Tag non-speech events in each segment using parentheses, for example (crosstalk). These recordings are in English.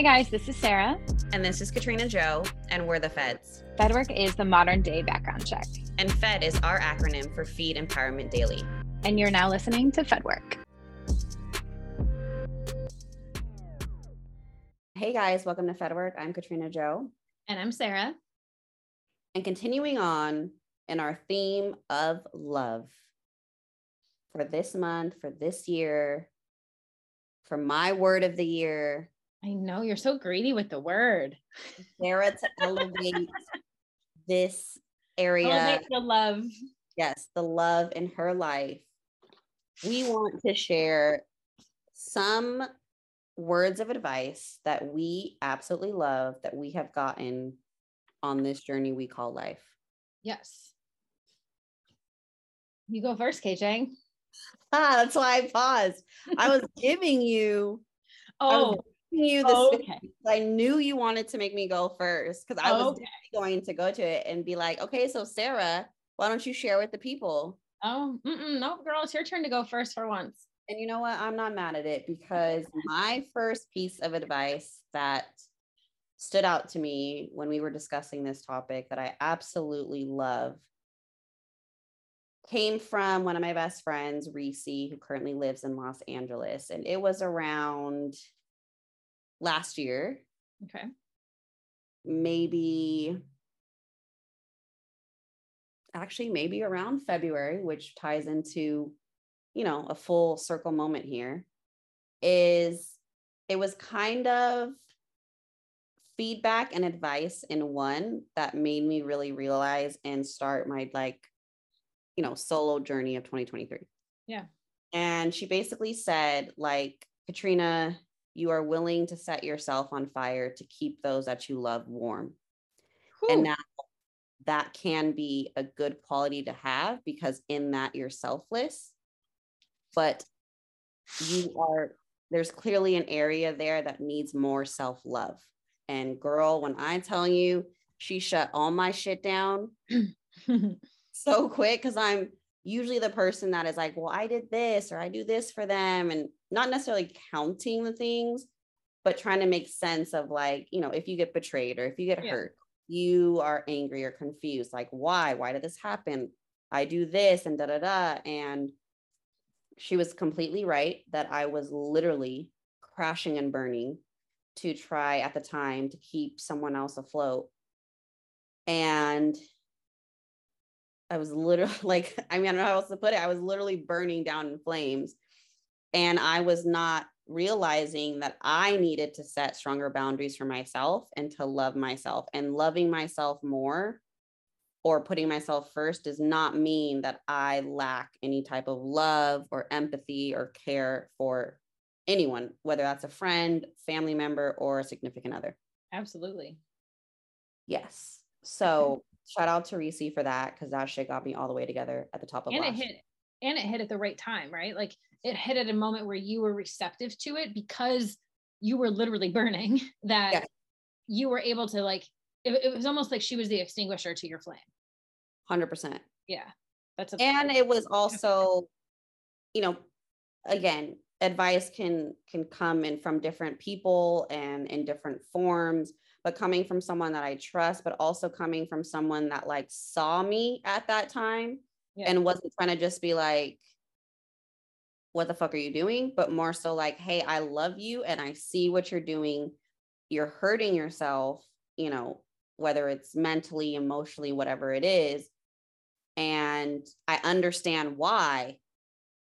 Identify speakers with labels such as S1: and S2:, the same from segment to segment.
S1: Hi, guys. This is Sarah.
S2: And this is Katrina Joe, and we're the Feds.
S1: FedWork is the modern day background check.
S2: And FED is our acronym for Feed Empowerment Daily.
S1: And you're now listening to FedWork.
S2: Hey, guys. Welcome to FedWork. I'm Katrina Joe.
S3: And I'm Sarah.
S2: And continuing on in our theme of love for this month, for this year, for my word of the year.
S3: I know you're so greedy with the word. (laughs)
S2: Sarah to elevate this area.
S3: Elevate the love.
S2: Yes, the love in her life. We want to share some words of advice that we absolutely love that we have gotten on this journey we call life.
S3: Yes. You go first, KJ.
S2: Ah, (laughs) that's why I paused. I was giving you.
S3: Oh,
S2: you the
S3: oh, okay.
S2: I knew you wanted to make me go first because I was oh,
S3: Okay.
S2: going to go to it and be like, okay, so Sarah, why don't you share with the people?
S3: Oh, mm-mm, no, girl, it's your turn to go first for once.
S2: And you know what? I'm not mad at it because (laughs) my first piece of advice that stood out to me when we were discussing this topic that I absolutely love came from one of my best friends, Reese, who currently lives in Los Angeles. And it was around last year,
S3: Okay.
S2: maybe actually maybe around February, which ties into, you know, a full circle moment here, is it was kind of feedback and advice in one that made me really realize and start my like, you know, solo journey of 2023.
S3: Yeah.
S2: And she basically said, like, Katrina, you are willing to set yourself on fire to keep those that you love warm. And now that can be a good quality to have because in that you're selfless but you are there's clearly an area there that needs more self-love. And girl when i tell you she shut all my shit down (clears throat) so quick because i'm usually the person that is like well i did this or i do this for them and not necessarily counting the things but trying to make sense of like you know if you get betrayed or if you get
S3: Yeah.
S2: hurt you are angry or confused like why? Why did this happen? I do this and da da da and she was completely right that i was literally crashing and burning to try at the time to keep someone else afloat. And i was literally (laughs) like i mean i don't know how else to put it i was literally burning down in flames and i was not realizing that I needed to set stronger boundaries for myself and to love myself. And loving myself more or putting myself first does not mean that I lack any type of love or empathy or care for anyone, whether that's a friend, family member, or a significant other.
S3: Absolutely.
S2: Yes. So shout out to Reese for that because that shit got me all the way together at the top of
S3: And it hit and it hit at the right time, right? Like it hit at a moment where you were receptive to it because you were literally (laughs) burning that you were able to like it, it was almost like she was the extinguisher to your flame.
S2: 100%.
S3: Yeah. That's a
S2: and it was also you know again advice can can come in from different people and in different forms but coming from someone that i trust but also coming from someone that like saw me at that time
S3: Yeah.
S2: and wasn't trying to just be like what the fuck are you doing but more so like hey i love you and i see what you're doing you're hurting yourself you know whether it's mentally emotionally whatever it is and I understand why,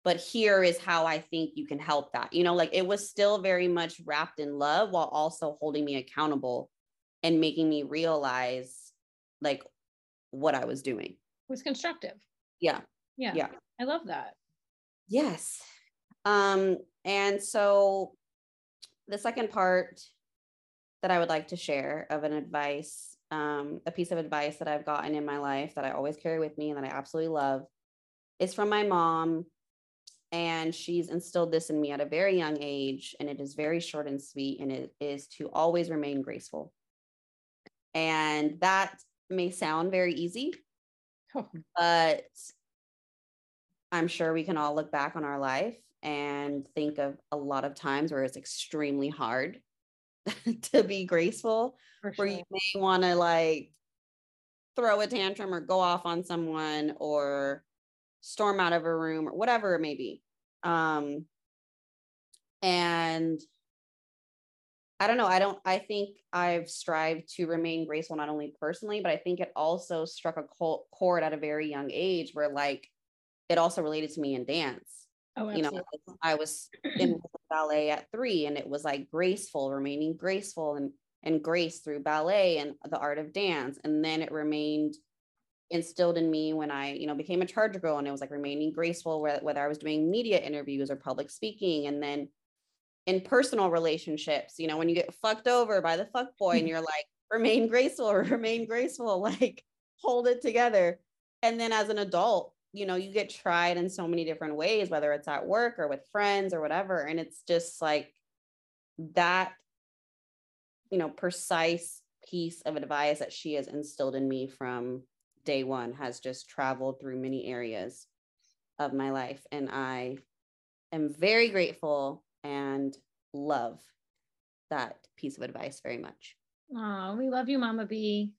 S2: but here is how I think you can help that. You know, like it was still very much wrapped in love while also holding me accountable and making me realize like what I was doing.
S3: it was constructive.
S2: Yeah.
S3: Yeah.
S2: Yeah.
S3: I love that.
S2: Yes. Um, and so the second part that I would like to share of an advice, um, a piece of advice that I've gotten in my life that I always carry with me and that I absolutely love is from my mom. And she's instilled this in me at a very young age, and it is very short and sweet, and it is to always remain graceful. And that may sound very easy,
S3: Oh,
S2: but I'm sure we can all look back on our life and think of a lot of times where it's extremely hard (laughs) to be graceful
S3: For
S2: where you may want to like throw a tantrum or go off on someone or storm out of a room or whatever it may be. Um, and I don't know. I don't, I think I've strived to remain graceful, not only personally, but I think it also struck a chord at a very young age where like it also related to me in dance.
S3: oh,
S2: You know. I was in (clears throat) ballet at three and it was like graceful, remaining graceful and and grace through ballet and the art of dance. And then it remained instilled in me when I, you know, became a charger girl and it was like remaining graceful, whether, whether I was doing media interviews or public speaking. And then in personal relationships, you know, when you get fucked over by the fuck boy and (laughs) you're like, remain graceful, (laughs) remain graceful, (laughs) like hold it together. And then as an adult, you know, you get tried in so many different ways, whether it's at work or with friends or whatever. And it's just like that, you know, precise piece of advice that she has instilled in me from day one has just traveled through many areas of my life. And I am very grateful and love that piece of advice very much.
S3: Oh, we love you, Mama B.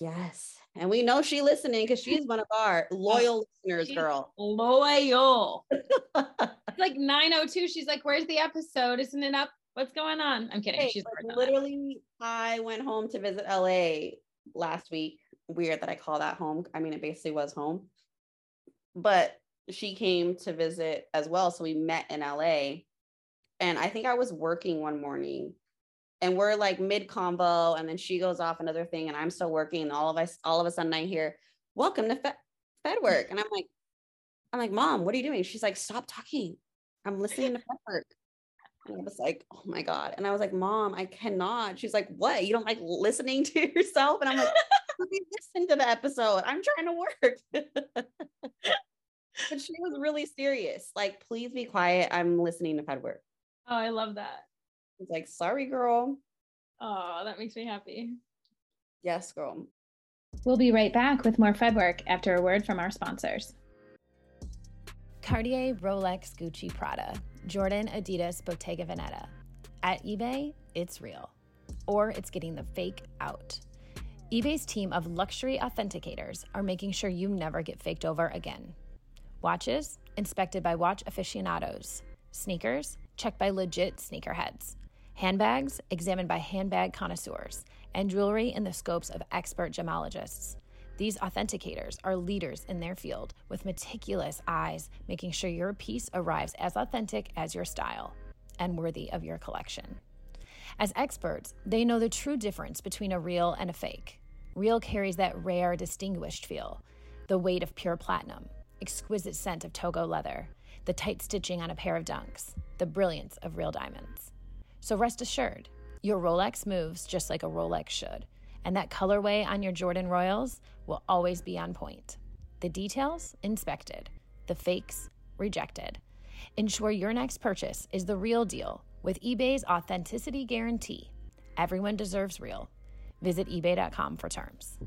S2: Yes. And we know she listening because she's one of our (laughs) loyal listeners,
S3: she's
S2: girl.
S3: Loyal. (laughs) It's like 902. She's like, Where's the episode? Isn't it up? What's going on? I'm kidding.
S2: Hey,
S3: She's
S2: like,
S3: working on it.
S2: literally, I went home to visit LA last week. Weird that I call that home. I mean, it basically was home. But she came to visit as well. So we met in LA. And I think I was working one morning and we're like mid combo. And then she goes off another thing and I'm still working. And all of us, all of a sudden I hear, welcome to Fed, work. And I'm like, I'm like, mom, what are you doing? She's like, stop talking. I'm listening to Fed work. And I was like, oh my God. And I was like, mom, I cannot. She's like, what? You don't like listening to (laughs) yourself? And I'm like, listen to the episode. I'm trying to work. (laughs) but she was really serious. Like, please be quiet. I'm listening to Fed work.
S3: Oh, I love that.
S2: It's like, sorry, girl.
S3: Oh, that makes me happy.
S2: Yes, girl.
S1: We'll be right back with more Fed work after a word from our sponsors.
S4: Cartier, Rolex, Gucci, Prada, Jordan, Adidas, Bottega Veneta. At eBay, it's real. Or it's getting the fake out. eBay's team of luxury authenticators are making sure you never get faked over again. Watches, inspected by watch aficionados. Sneakers, checked by legit sneakerheads. Handbags, examined by handbag connoisseurs. And jewelry in the scopes of expert gemologists. These authenticators are leaders in their field with meticulous eyes, making sure your piece arrives as authentic as your style and worthy of your collection. As experts, they know the true difference between a real and a fake. Real carries that rare, distinguished feel, the weight of pure platinum, exquisite scent of Togo leather, the tight stitching on a pair of dunks, the brilliance of real diamonds. So rest assured, your Rolex moves just like a Rolex should, and that colorway on your Jordan Royals will always be on point. The details inspected, the fakes rejected. Ensure your next purchase is the real deal with eBay's authenticity guarantee. Everyone deserves real. Visit eBay.com for terms.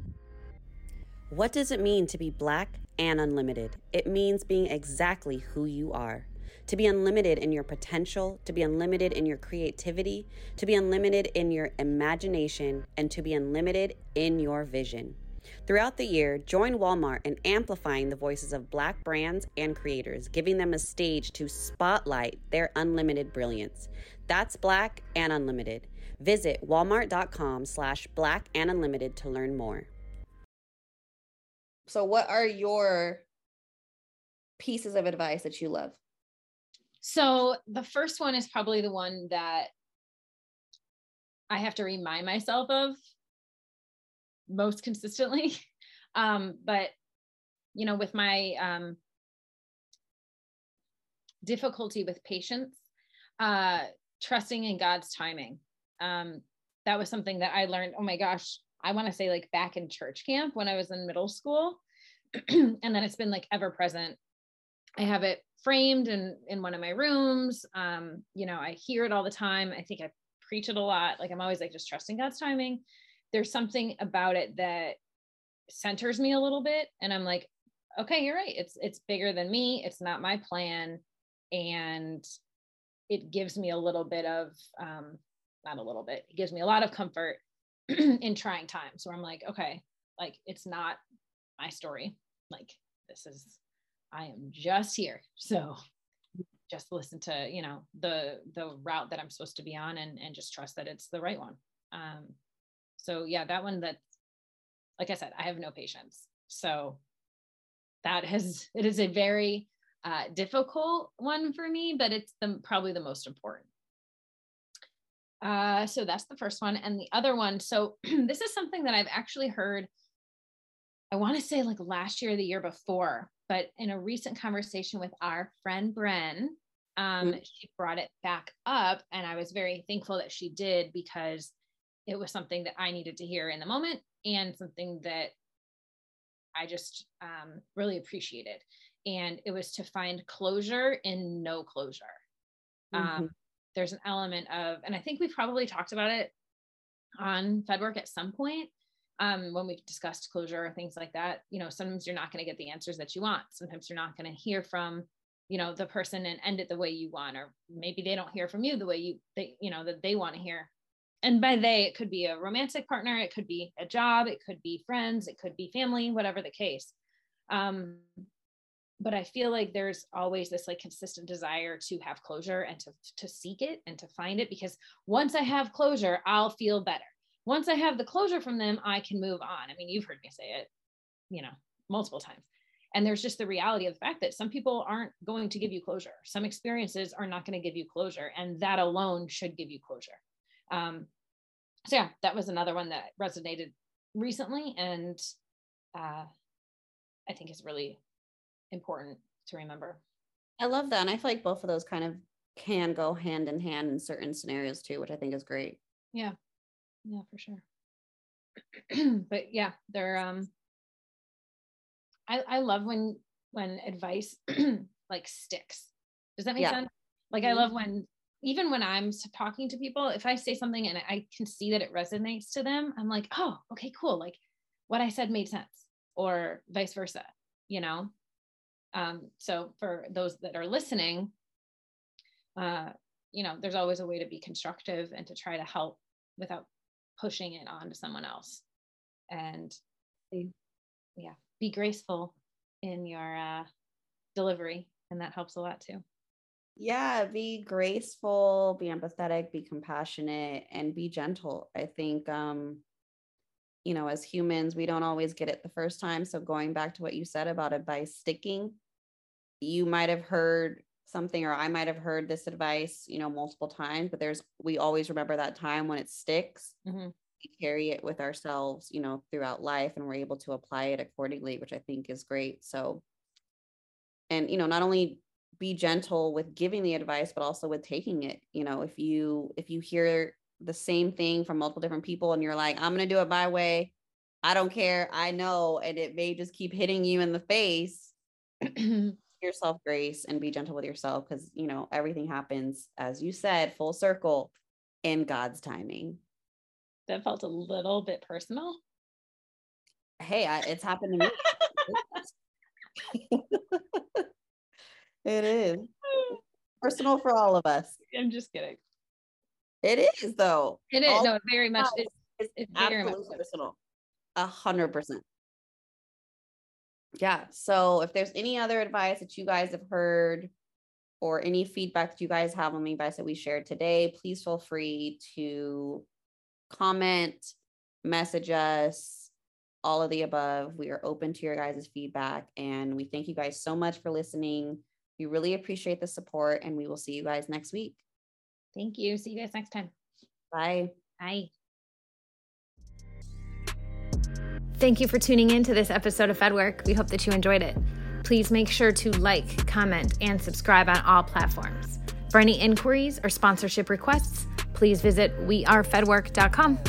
S2: What does it mean to be black and unlimited? It means being exactly who you are. To be unlimited in your potential, to be unlimited in your creativity, to be unlimited in your imagination, and to be unlimited in your vision. Throughout the year, join Walmart in amplifying the voices of Black brands and creators, giving them a stage to spotlight their unlimited brilliance. That's Black and Unlimited. Visit walmart.com slash black and unlimited to learn more. So, what are your pieces of advice that you love?
S3: So the first one is probably the one that I have to remind myself of most consistently. (laughs) Um, but you know, with my um, difficulty with patience, uh, trusting in God's timing. Um, that was something that I learned. Oh my gosh, I want to say like back in church camp when I was in middle school, (clears throat) and then it's been like ever present. I have it framed in in one of my rooms. Um, you know, I hear it all the time. I think I preach it a lot. Like I'm always like just trusting God's timing. There's something about it that centers me a little bit and I'm like, okay, you're right. It's it's bigger than me. It's not my plan and it gives me a little bit of um not a little bit. It gives me a lot of comfort (clears throat) in trying times where I'm like, okay, like it's not my story. Like this is, I am just here. (laughs) So just listen to, you know, the the route that I'm supposed to be on and and just trust that it's the right one. Um so yeah, that one that like I said, I have no patience. So that has (laughs) it is a very uh, difficult one for me, but it's the probably the most important. Uh, so that's the first one. And the other one, so (clears throat) this is something that I've actually heard, I want to say like last year or the year before, but in a recent conversation with our friend Bren, um, mm-hmm. she brought it back up. And I was very thankful that she did because it was something that I needed to hear in the moment and something that I just um, really appreciated. And it was to find closure in no closure. Um, mm-hmm. There's an element of, and I think we've probably talked about it on FedWork at some point um, when we discussed closure or things like that. You know, sometimes you're not going to get the answers that you want. Sometimes you're not going to hear from, you know, the person and end it the way you want, or maybe they don't hear from you the way you, they, you know, that they want to hear. And by they, it could be a romantic partner, it could be a job, it could be friends, it could be family, whatever the case. Um, but I feel like there's always this like consistent desire to have closure and to to seek it and to find it because once I have closure, I'll feel better. Once I have the closure from them, I can move on. I mean, you've heard me say it, you know, multiple times. And there's just the reality of the fact that some people aren't going to give you closure. Some experiences are not going to give you closure, and that alone should give you closure. Um, so yeah, that was another one that resonated recently, and uh, I think is really important to remember.
S2: I love that. And I feel like both of those kind of can go hand in hand in certain scenarios too, which I think is great.
S3: Yeah. Yeah, for sure. (clears throat) but yeah, they're um I I love when when advice (clears throat) like sticks. Does that make yeah. sense? Like I mm-hmm. love when even when I'm talking to people, if I say something and I can see that it resonates to them, I'm like, oh, okay, cool. Like what I said made sense, or vice versa, you know? Um, so for those that are listening, uh, you know, there's always a way to be constructive and to try to help without pushing it on to someone else. And yeah, be graceful in your uh, delivery. And that helps a lot too.
S2: Yeah, be graceful, be empathetic, be compassionate, and be gentle. I think um, you know, as humans, we don't always get it the first time. So going back to what you said about advice sticking, you might have heard something or I might have heard this advice, you know, multiple times, but there's we always remember that time when it sticks. Mm-hmm. We carry it with ourselves, you know, throughout life and we're able to apply it accordingly, which I think is great. So and you know, not only be gentle with giving the advice but also with taking it. You know, if you if you hear the same thing from multiple different people and you're like, I'm going to do it my way. I don't care. I know and it may just keep hitting you in the face. (clears throat) yourself grace and be gentle with yourself because you know everything happens as you said full circle in god's timing.
S3: That felt a little bit personal.
S2: Hey I, it's happened to me. It is. (sighs) Personal for all of us.
S3: I'm just kidding.
S2: It is though.
S3: It is. All no very much it's,
S2: it's, very much personal. A hundred percent yeah. So if there's any other advice that you guys have heard or any feedback that you guys have on the advice that we shared today, please feel free to comment, message us, all of the above. We are open to your guys' feedback and we thank you guys so much for listening. We really appreciate the support and we will see you guys next week.
S3: Thank you. See you guys next time.
S2: Bye.
S3: Bye.
S4: Thank you for tuning in to this episode of FedWork. We hope that you enjoyed it. Please make sure to like, comment, and subscribe on all platforms. For any inquiries or sponsorship requests, please visit wearefedwork.com.